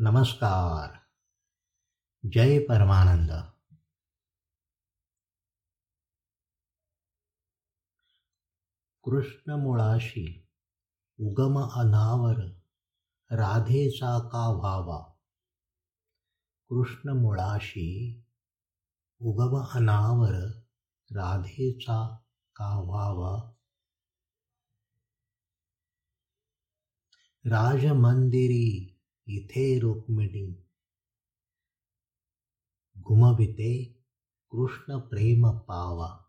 नमस्कार. जय परमानंद. कृष्ण मुळाशी उगम अनावर राधेचा का व्हावा? कृष्ण मुळाशी उगम अनावर राधेचा का व्हावा? राजमंदिरी इथे रुक्मिणी घुमविते कृष्ण प्रेम पावा.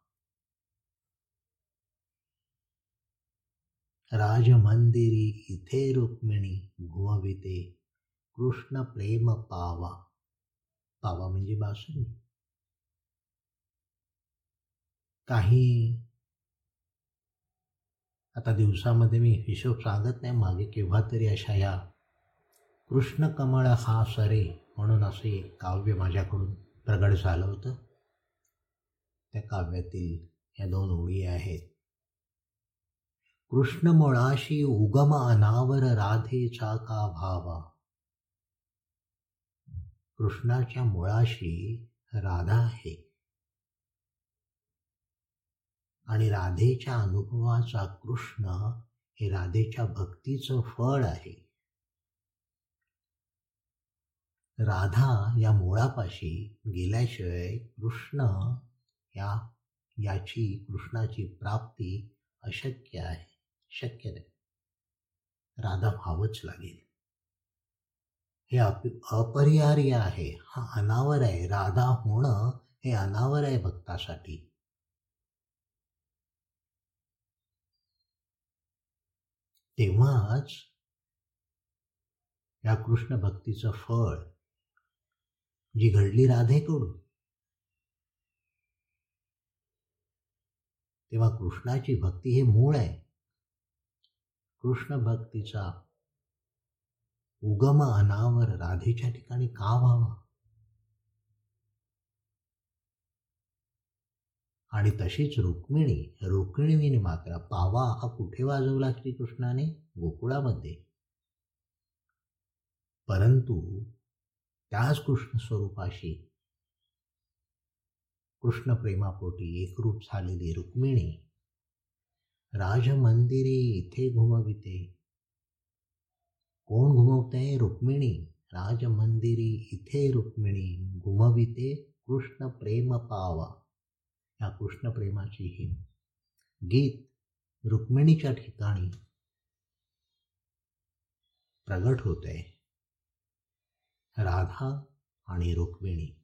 राजमंदिरी इथे रुक्मिणी घुमविते कृष्ण प्रेम पावा. पावा म्हणजे बासुरी काही आता दिवसामध्ये मी हिशोब सांगत नाही मागे केव्हा तरी अशा या कृष्णकमळ हा सरे म्हणून असे एक काव्य माझ्याकडून प्रगट झालं होतं. त्या काव्यातील या दोन ओळी आहेत. कृष्ण मुळाशी उगम अनावर राधेचा का भावा? कृष्णाच्या मुळाशी राधा आहे. आणि राधेच्या अनुभवाचा कृष्ण हे राधेच्या भक्तीचं फळ आहे. राधा या मुळापाशी गेल्याशिवाय कृष्ण या याची कृष्णाची प्राप्ती अशक्य आहे. शक्य नाही. राधा व्हावंच लागेल. हे अप अपरिहार्य आहे. हा अनावर आहे. राधा होणं हे अनावर आहे भक्तासाठी. तेव्हाच या कृष्ण भक्तीचं फळ जी घडली राधेकडून. तेव्हा कृष्णाची भक्ती हे मूळ आहे. कृष्ण भक्तीचा उगम अनावर राधेच्या ठिकाणी का व्हावा? आणि तशीच रुक्मिणी रुक्मिणीने मात्र पावा हा कुठे वाजवला श्रीकृष्णाने? गोकुळामध्ये. परंतु त्याच कृष्ण स्वरूपाशी कृष्ण प्रेमापोटी एकरूप झालेली रुक्मिणी. राजमंदिरे इथे घुमविते. कोण घुमवते रुक्मिणी? राजमंदिरी इथे रुक्मिणी घुमविते कृष्ण प्रेम पावा. या कृष्ण प्रेमाची ही गीत रुक्मिणीच्या ठिकाणी प्रगट होते राधा आणि रुक्मिणी.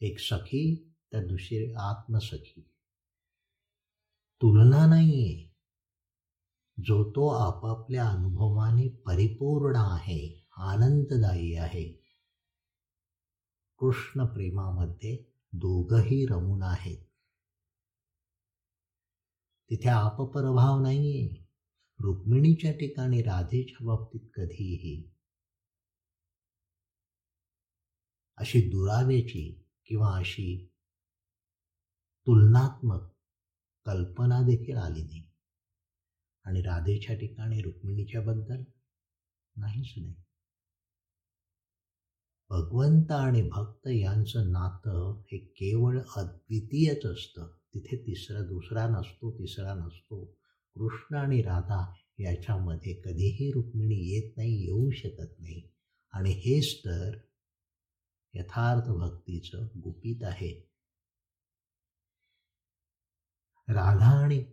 एक सखी तर दुसरी आत्मसखी. तुलना नाहीये. जो तो आपापल्या अनुभवाने परिपूर्ण आहे आनंददायी आहे. कृष्ण प्रेमामध्ये दोघही रमून आहेत. तिथे आपपरभाव नाहीये. रुक्मिणीच्या ठिकाणी राधेच्या बाबतीत कधीही अशी दुरावेची किंवा अशी तुलनात्मक कल्पना देखील आली नाही. आणि राधेच्या ठिकाणी रुक्मिणीच्या बद्दल नाहीच नाही. भगवंत आणि भक्त यांचं नातं हे केवळ अद्वितीयच असतं. तिथे तिसरा दुसरा नसतो तिसरा नसतो. कृष्ण आणि राधा याच्यामध्ये कधीही रुक्मिणी येत नाही येऊ शकत नाही. आणि हेच तर यथार्थ भक्तीचं गुपित आहे. राधा आणि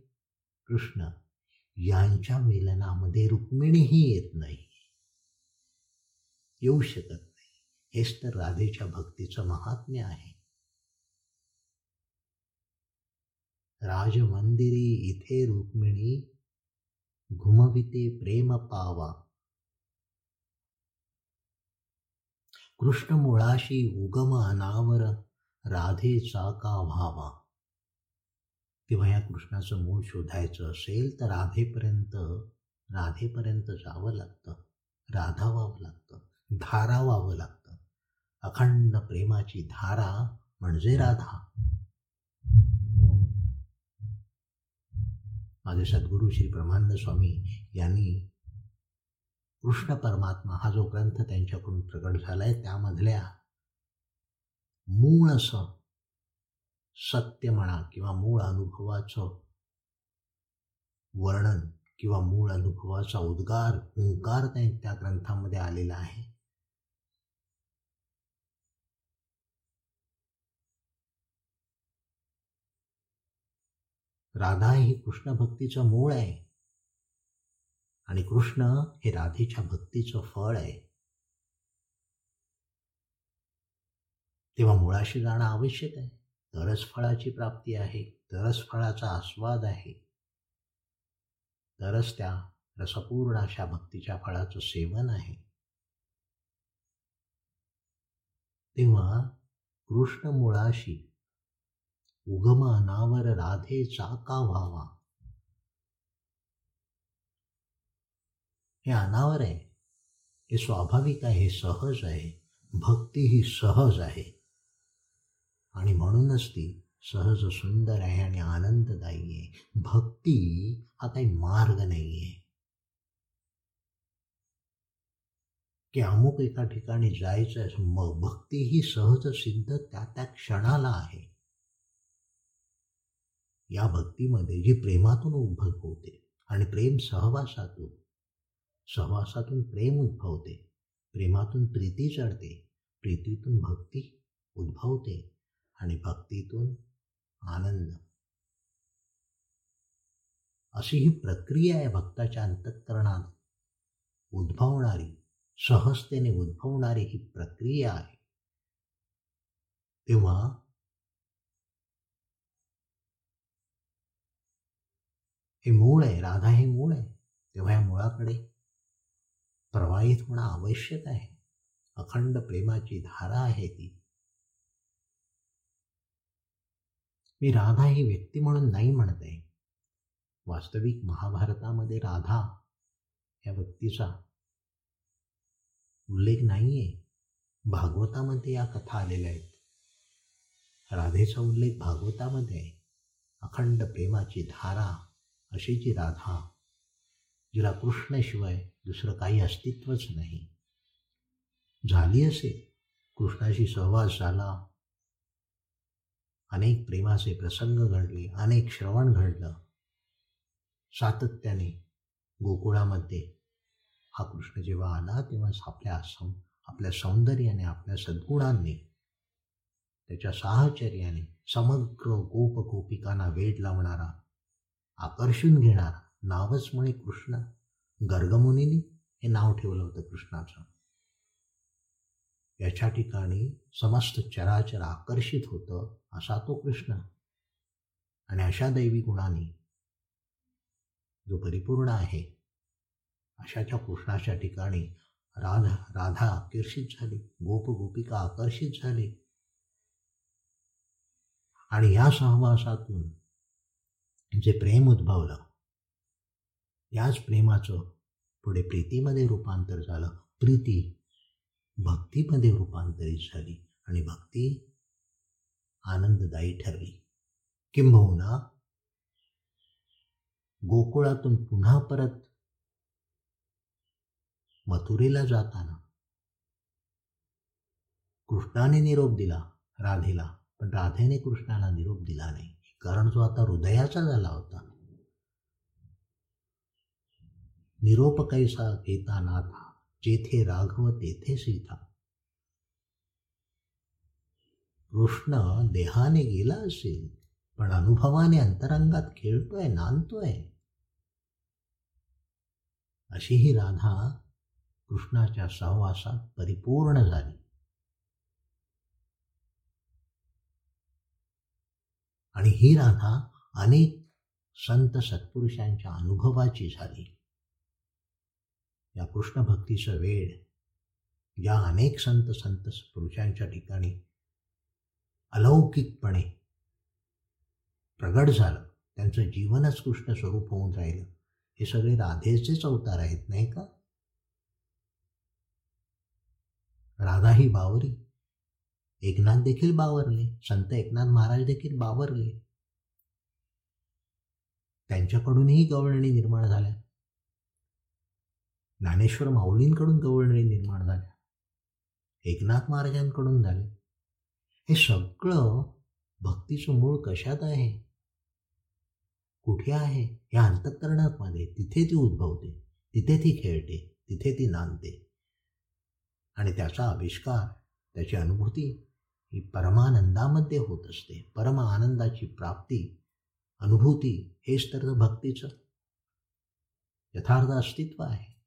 कृष्ण यांच्या मिलनामध्ये रुक्मिणीही येत नाही येऊ शकत नाही. हेच तर राधेच्या भक्तीचं महात्म्य आहे. राजमंदिरी इथे रुक्मिणी घुमविते प्रेम पावा. कृष्ण मुळाशी उगम अनावर राधेचा का व्हावा. तेव्हा या कृष्णाचं मूळ शोधायचं असेल तर राधेपर्यंत राधेपर्यंत जावं लागतं. राधा व्हावं लागतं. धारा व्हावं लागतं. अखंड प्रेमाची धारा म्हणजे राधा. माझे सद्गुरू श्री ब्रह्मानंद स्वामी यांनी कृष्ण परमात्मा हा जो ग्रंथ त्यांच्याकडून प्रकट आहे त्यामधल्या मूळ असं सत्य म्हणा किंवा मूळ अनुभवाचं वर्णन किंवा मूळ अनुभवाचा उद्गार ओंकार त्या ग्रंथामध्ये आलेला आहे. राधा ही कृष्ण भक्तीचं मूळ आहे. आणि कृष्ण हे राधेच्या भक्तीचं फळ आहे. तेव्हा मुळाशी जाणं आवश्यक आहे. तरच फळाची प्राप्ती आहे. तरच फळाचा आस्वाद आहे. तरच त्या रसपूर्ण अशा भक्तीच्या फळाचं सेवन आहे. तेव्हा कृष्ण मुळाशी उगम अनावर राधेचा का व्हावा हे अनावर आहे. हे स्वाभाविक आहे हे सहज आहे. भक्ती ही सहज आहे. आणि म्हणूनच ती सहज सुंदर आहे आणि आनंददायी आहे. भक्ती हा काही मार्ग नाही आहे की अमुक एका ठिकाणी जायचं आहे मग भक्ती ही सहज सिद्ध त्या त्या क्षणाला आहे. या भक्तीमध्ये जी प्रेमातून उद्भवते आणि प्रेम सहवासातून सहवासातून प्रेम उद्भवते प्रेमातून प्रीती चढते प्रीतीतून भक्ती उद्भवते आणि भक्तीतून आनंद. अशी ही प्रक्रिया आहे भक्ताच्या अंतःकरणात उद्भवणारी सहजतेने उद्भवणारी ही प्रक्रिया आहे. तेव्हा हे मूळ आहे राधा हे मूळ आहे तेव्हा या मुळाकडे प्रवाहित होणं आवश्यक आहे अखंड प्रेमाची धारा आहे ती मी राधा ही व्यक्ती म्हणून नाही म्हणत आहे वास्तविक महाभारतामध्ये राधा या व्यक्तीचा उल्लेख नाही आहे भागवतामध्ये या कथा आलेल्या आहेत राधेचा उल्लेख भागवतामध्ये आहे अखंड प्रेमाची धारा अशी जी राधा. जिला कृष्णाशिवाय दुसरं काही अस्तित्वच नाही. झाली असे. कृष्णाशी सहवास झाला. अनेक प्रेमाचे प्रसंग घडले. अनेक श्रवण घडलं. सातत्याने गोकुळामध्ये हा कृष्ण जेव्हा आला तेव्हा आपल्या सौ आपल्या सौंदर्याने आपल्या सद्गुणांनी त्याच्या साहचर्याने समग्र गोप गोपिकांना वेड लावणारा आकर्षून घेणार. नावच म्हणे कृष्ण. गर्गमुनीने हे नाव ठेवलं होतं कृष्णाचं. याच्या ठिकाणी समस्त चराचर आकर्षित होतं असा तो कृष्ण. आणि अशा दैवी गुणाने जो परिपूर्ण आहे अशाच्या कृष्णाच्या ठिकाणी राधा राधा आकर्षित झाली गोप गोपिका आकर्षित झाली. आणि या सहवासातून जे प्रेम उद्भवलं याच प्रेमाचं पुढे प्रीतीमध्ये रूपांतर झालं. प्रीती भक्तीमध्ये रूपांतरित झाली आणि भक्ती आनंददायी ठरली. किंबहुना गोकुळातून पुन्हा परत मथुरेला जाताना कृष्णाने निरोप दिला राधेला पण राधेने कृष्णाला निरोप दिला नाही. कारण जो आता हृदयाचा झाला होता. निरोप कैसा घेता नाथा जेथे राघव तेथे सीता. कृष्ण देहाने गेला असेल पण अनुभवाने अंतरंगात खेळतोय नांदतोय. अशी ही राधा कृष्णाच्या सहवासात परिपूर्ण झाली. आणि ही राधा अनेक संत सत्पुरुषांच्या अनुभवाची झाली. या कृष्ण भक्तीचं वेळ या अनेक संत संत पुरुषांच्या ठिकाणी अलौकिकपणे प्रगट झालं. त्यांचं जीवनच कृष्ण स्वरूप होऊन राहिलं. हे सगळे राधेचेच अवतार आहेत नाही का? राधा ही बावरी. एकनाथ देखील बावरले. संत एकनाथ महाराज देखील बावरले. त्यांच्याकडूनही गवळणी निर्माण झाल्या. ज्ञानेश्वर माऊलींकडून गवळणी निर्माण झाल्या. एकनाथ महाराजांकडून झाले. हे सगळं भक्तीचं मूळ कशात आहे? कुठे आहे? या अंतकरणामध्ये तिथे ती उद्भवते तिथे ती खेळते तिथे ती नांदते. आणि त्याचा आविष्कार त्याची अनुभूती ही परमानंदामध्ये होत असते. परम आनंदाची प्राप्ती अनुभूती हेच तर भक्तीचं यथार्थ अस्तित्व आहे.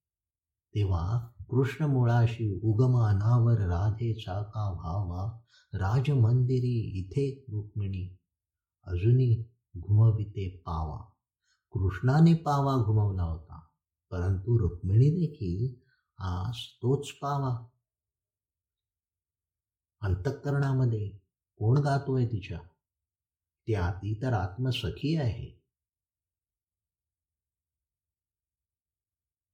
तेव्हा कृष्ण मुळाशी उगम अनावर राधेचा का व्हावा राजमंदिरी इथे रुक्मिणी अजूनही घुमविते पावा. कृष्णाने पावा घुमवला होता परंतु रुक्मिणी देखील आज तोच पावा. अंतःकरणामध्ये कोण गातोय तिच्या? ती ती तर आत्मसखी आहे.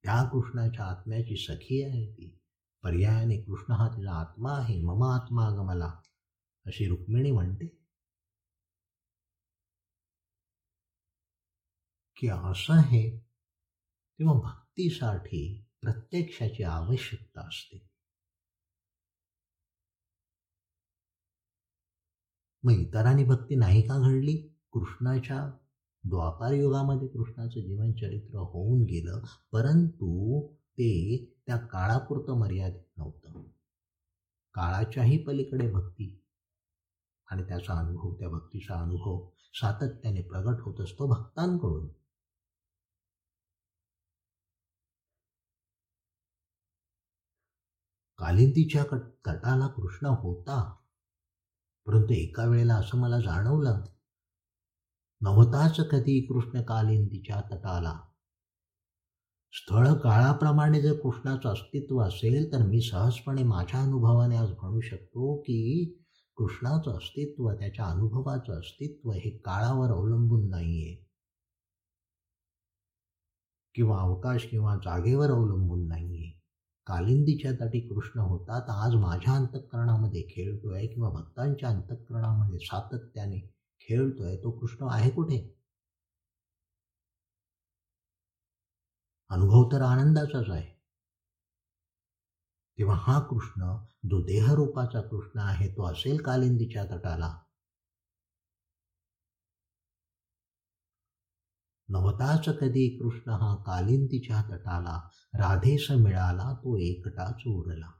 त्या कृष्णाच्या आत्म्याची सखी आहे ती. पर्यायाने कृष्ण हा तिचा आत्मा आहे मम आत्मा गमला अशी रुक्मिणी म्हणते. की असं आहे तेव्हा भक्तीसाठी प्रत्यक्षाची आवश्यकता असते. मग इतरांनी भक्ती नाही का घडली? कृष्णाच्या द्वापार युगामध्ये कृष्णाचं जीवनचरित्र होऊन गेलं परंतु ते त्या काळापुरतं मर्यादित नव्हतं. काळाच्याही पलीकडे भक्ती आणि त्याचा अनुभव त्या भक्तीचा अनुभव सातत्याने प्रगट होत असतो भक्तांकडून. कालिंदीच्या तटाला कृष्ण होता. परंतु एका वेळेला असं मला जाणवलं. नव्हताच कधी कृष्णकालीन तिच्या तटाला. स्थळ काळाप्रमाणे जर कृष्णाचं अस्तित्व असेल तर मी सहजपणे माझ्या अनुभवाने आज म्हणू शकतो की कृष्णाचं अस्तित्व त्याच्या अनुभवाचं अस्तित्व हे काळावर अवलंबून नाहीये. किंवा अवकाश किंवा जागेवर अवलंबून नाहीये. कालिंदीच्या तटी कृष्ण होता तर आज माझ्या अंतःकरणामध्ये खेळतो आहे किंवा भक्तांच्या अंतःकरणामध्ये सातत्याने खेळतो आहे तो कृष्ण आहे कुठे? अनुभव तर आनंदाचाच आहे. तेव्हा हा कृष्ण जो देहरूपाचा कृष्ण आहे तो असेल कालिंदीच्या तटाला. नवताच कधी कृष्ण हा कालिंतीच्या तटाला राधेस मिळाला तो एकटाच उरला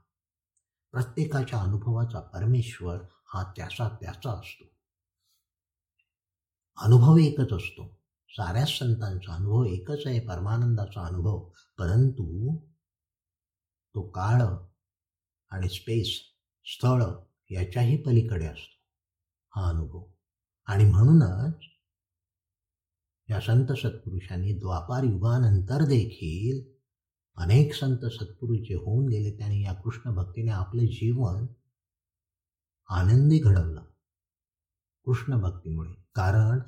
प्रत्येकाच्या अनुभवाचा परमेश्वर हा त्याचा त्याचा असतो. अनुभव एकच असतो. साऱ्याच संतांचा अनुभव एकच आहे परमानंदाचा अनुभव. परंतु तो काळ आणि स्पेस स्थळ याच्याही पलीकडे असतो हा अनुभव. आणि म्हणूनच या संत सत्पुरुषांनी द्वापार युगानंतर देखील अनेक संत सत्पुरुष जे होऊन गेले. त्यांनी या कृष्ण भक्तीने आपलं जीवन आनंदी घडवलं कृष्ण भक्तीमुळे. कारण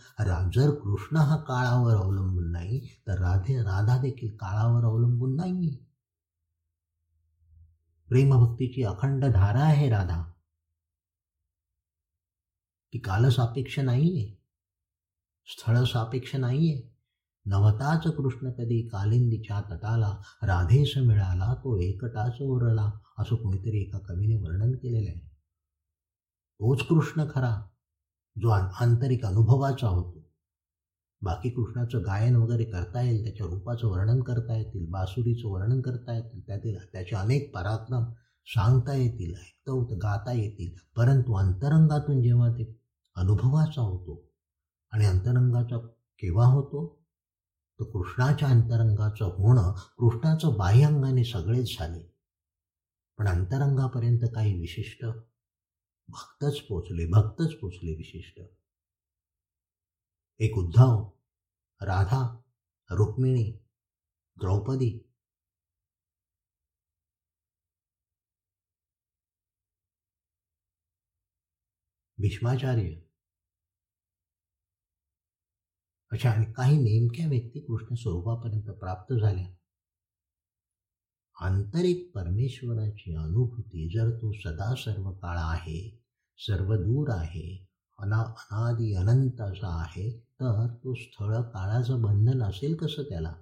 जर कृष्ण हा काळावर अवलंबून नाही तर राधे राधा देखील काळावर अवलंबून नाही प्रेमभक्तीची अखंड धारा आहे राधा. ती कालसापेक्ष नाहीये. स्थळ सापेक्ष नाहीये. नवताच कृष्ण कधी कालिंदीच्या तटाला राधेस मिळाला तो एकटाच उरला असं कोणीतरी एका कवीने वर्णन केलेलं आहे तोच कृष्ण खरा जो आंतरिक अनुभवाचा होतो. बाकी कृष्णाचं गायन वगैरे करता येईल त्याच्या रूपाचं वर्णन करता येतील बासुरीचं वर्णन करता येतील त्यातील त्याचे अनेक पराक्रम सांगता येतील ऐकता गाता येतील परंतु अंतरंगातून जेव्हा ते अनुभवाचा होतो आणि अंतरंगाचा केव्हा होतो? तर कृष्णाच्या अंतरंगाचं होणं कृष्णाचं बाह्यंगाने सगळेच झाले. पण अंतरंगापर्यंत काही विशिष्ट भक्तच पोचले भक्तच पोचले विशिष्ट. एक उद्धव राधा रुक्मिणी द्रौपदी. भीष्माचार्य. अशा आणि काही नेमक्या व्यक्ती कृष्ण स्वरूपापर्यंत प्राप्त झाल्या. आंतरिक परमेश्वराची अनुभूती जर तो सदा सर्व काळ आहे सर्व दूर आहे अना अनादि अनंत असा आहे तर तो स्थळ काळाचं बंधन असेल कसं त्याला?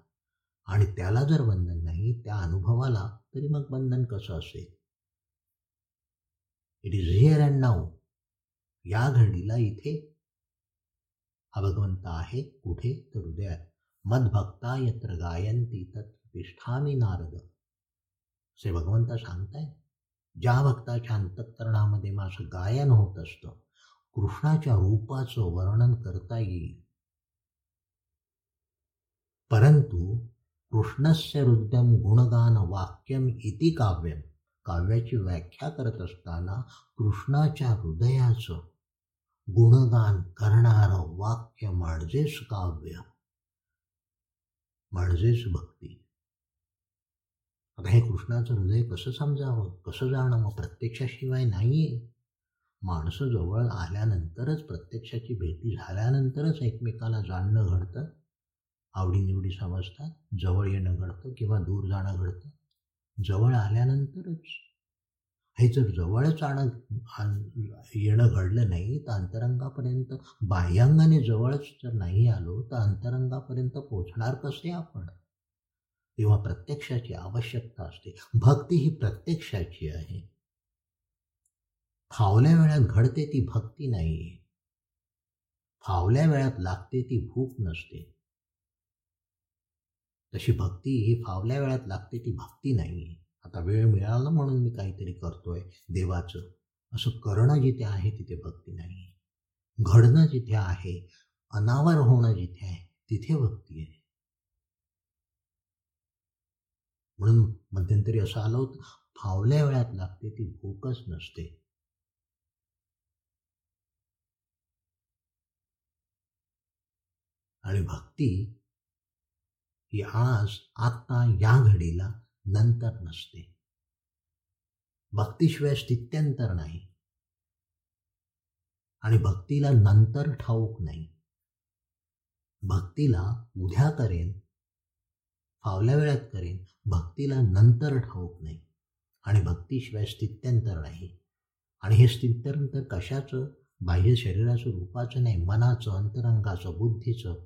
आणि त्याला जर बंधन नाही नाही त्या अनुभवाला तरी मग बंधन कसं असेल? It is here and now या घडीला इथे हा भगवंत आहे कुठे तर हृदयात मदभक्ता यत्र गायंती तत्र नारद. असे भगवंत सांगताय ज्या भक्ताच्या अंतःकरणामध्ये माझं गायन होत असतं कृष्णाच्या रूपाचं वर्णन करता येईल. परंतु कृष्णस्य हृदयम गुणगान वाक्यम इति काव्यम काव्याची व्याख्या करत असताना कृष्णाच्या हृदयाचं गुणगान करणारं वाक्य म्हणजेच काव्य. म्हणजेच भक्ती. आता हे कृष्णाचं हृदय कसं समजावं कसं जाणं मग प्रत्यक्षाशिवाय नाही आहे माणसं जवळ आल्यानंतरच प्रत्यक्षाची भेटी झाल्यानंतरच एकमेकाला जाणणं घडतं. आवडीनिवडी समजतात जवळ येणं घडतं किंवा दूर जाणं घडतं. जवळ आल्यानंतरच हे जर जवळच आणत येणं घडलं नाही तर अंतरंगापर्यंत बाह्यांगाने जवळच जर नाही आलो तर अंतरंगापर्यंत पोचणार कसे आपण? तेव्हा प्रत्यक्षाची आवश्यकता असते. भक्ती ही प्रत्यक्षाची आहे. फावल्या वेळात घडते ती भक्ती नाही फावल्या वेळात लागते ती भूक नसते. तशी भक्ती ही फावल्या वेळात लागते ती भक्ती नाही आता वेळ मिळाला म्हणून मी काहीतरी करतोय. देवाचं असं करणं जिथे आहे तिथे भक्ती नाही. घडणं जिथे आहे अनावर होणं जिथे आहे तिथे भक्ती आहे. म्हणून मध्यंतरी असं आलं होतं फावल्या वेळात लागते ती भूकच नसते. आणि भक्ती ही आज आत्ता या घडीला नंतर नसते. भक्तीशिवाय स्थित्यंतर नाही. आणि भक्तीला नंतर ठाऊक नाही. भक्तीला उद्या करेन फावल्या वेळात करेन भक्तीला नंतर ठाऊक नाही. आणि भक्तीशिवाय स्थित्यंतर नाही. आणि हे स्थित्यंतर कशाचं? बाह्य शरीराचं रूपाचं नाही मनाचं अंतरंगाचं बुद्धीचं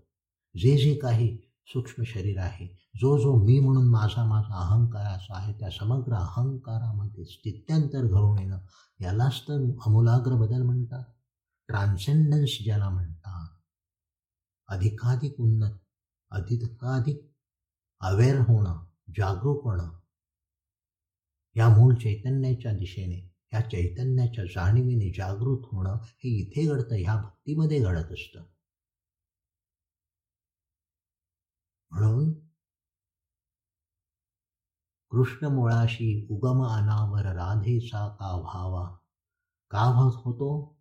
जे जे काही सूक्ष्म शरीर आहे. जो जो मी म्हणून माझा माझा अहंकार असा आहे त्या समग्र अहंकारामध्ये स्थित्यंतर घडून येणं यालाच तर अमूलाग्र बदल म्हणतात. ट्रान्सेंडन्स ज्याला म्हणतात. अधिकाधिक उन्नत अधिकाधिक अवेअर होणं जागरूक होणं या मूळ चैतन्याच्या दिशेने या चैतन्याच्या जाणीवीने जागृत होणं हे इथे घडतं ह्या भक्तीमध्ये घडत असतं. म्हणून कृष्ण मुळाशी उगम अनावर राधेचा का व्हावा का भास होतो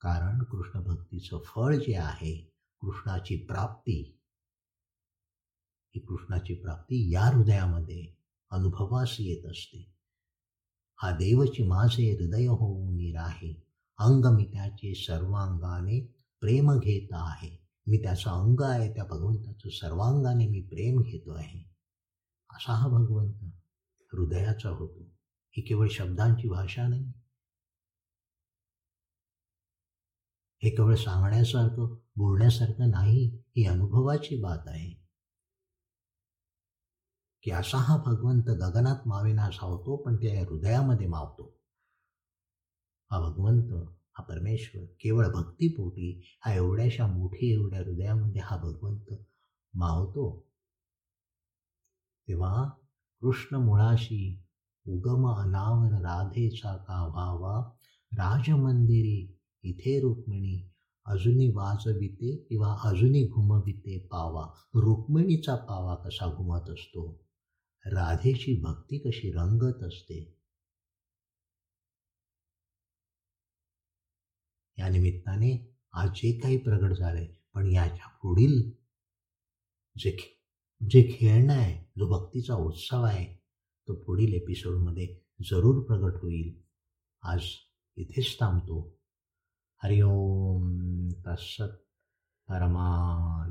कारण कृष्ण भक्तीचं फळ जे आहे कृष्णाची प्राप्ती ही कृष्णाची प्राप्ती या हृदयामध्ये अनुभवास येत असते. हा देवची माझे हृदय होऊन राहे अंग मी त्याचे सर्वांगाने प्रेम घेत आहे. मी त्याचं अंग आहे त्या भगवंताचं सर्वांगाने मी प्रेम घेतो आहे. असा हा भगवंत हृदयाचा होतो. ही केवळ शब्दांची भाषा नाही. हे केवळ सांगण्यासारखं बोलण्यासारखं नाही ही अनुभवाची बात आहे. की असा हा भगवंत गगनात मावेनासा होतो पण त्या हृदयामध्ये मावतो. हा भगवंत हा परमेश्वर केवळ भक्तीपोटी हा एवढ्याशा मोठी एवढ्या हृदयामध्ये हा भगवंत मावतो. तेव्हा कृष्ण मुळाशी उगम अनावर राधेचा का व्हावा राजमंदिरी इथे रुक्मिणी अजूनी वाजविते किंवा अजूनी घुमविते पावा. रुक्मिणीचा पावा कसा घुमत असतो? राधेची भक्ती कशी रंगत असते? या निमित्ताने आज जे काही प्रगट झालंय. पण याच्या पुढील जे जे खेळणं आहे जो भक्तीचा उत्सव आहे तो पुढील एपिसोडमध्ये जरूर प्रगट होईल. आज इथेच थांबतो. हरिओम. तत्सत. परमा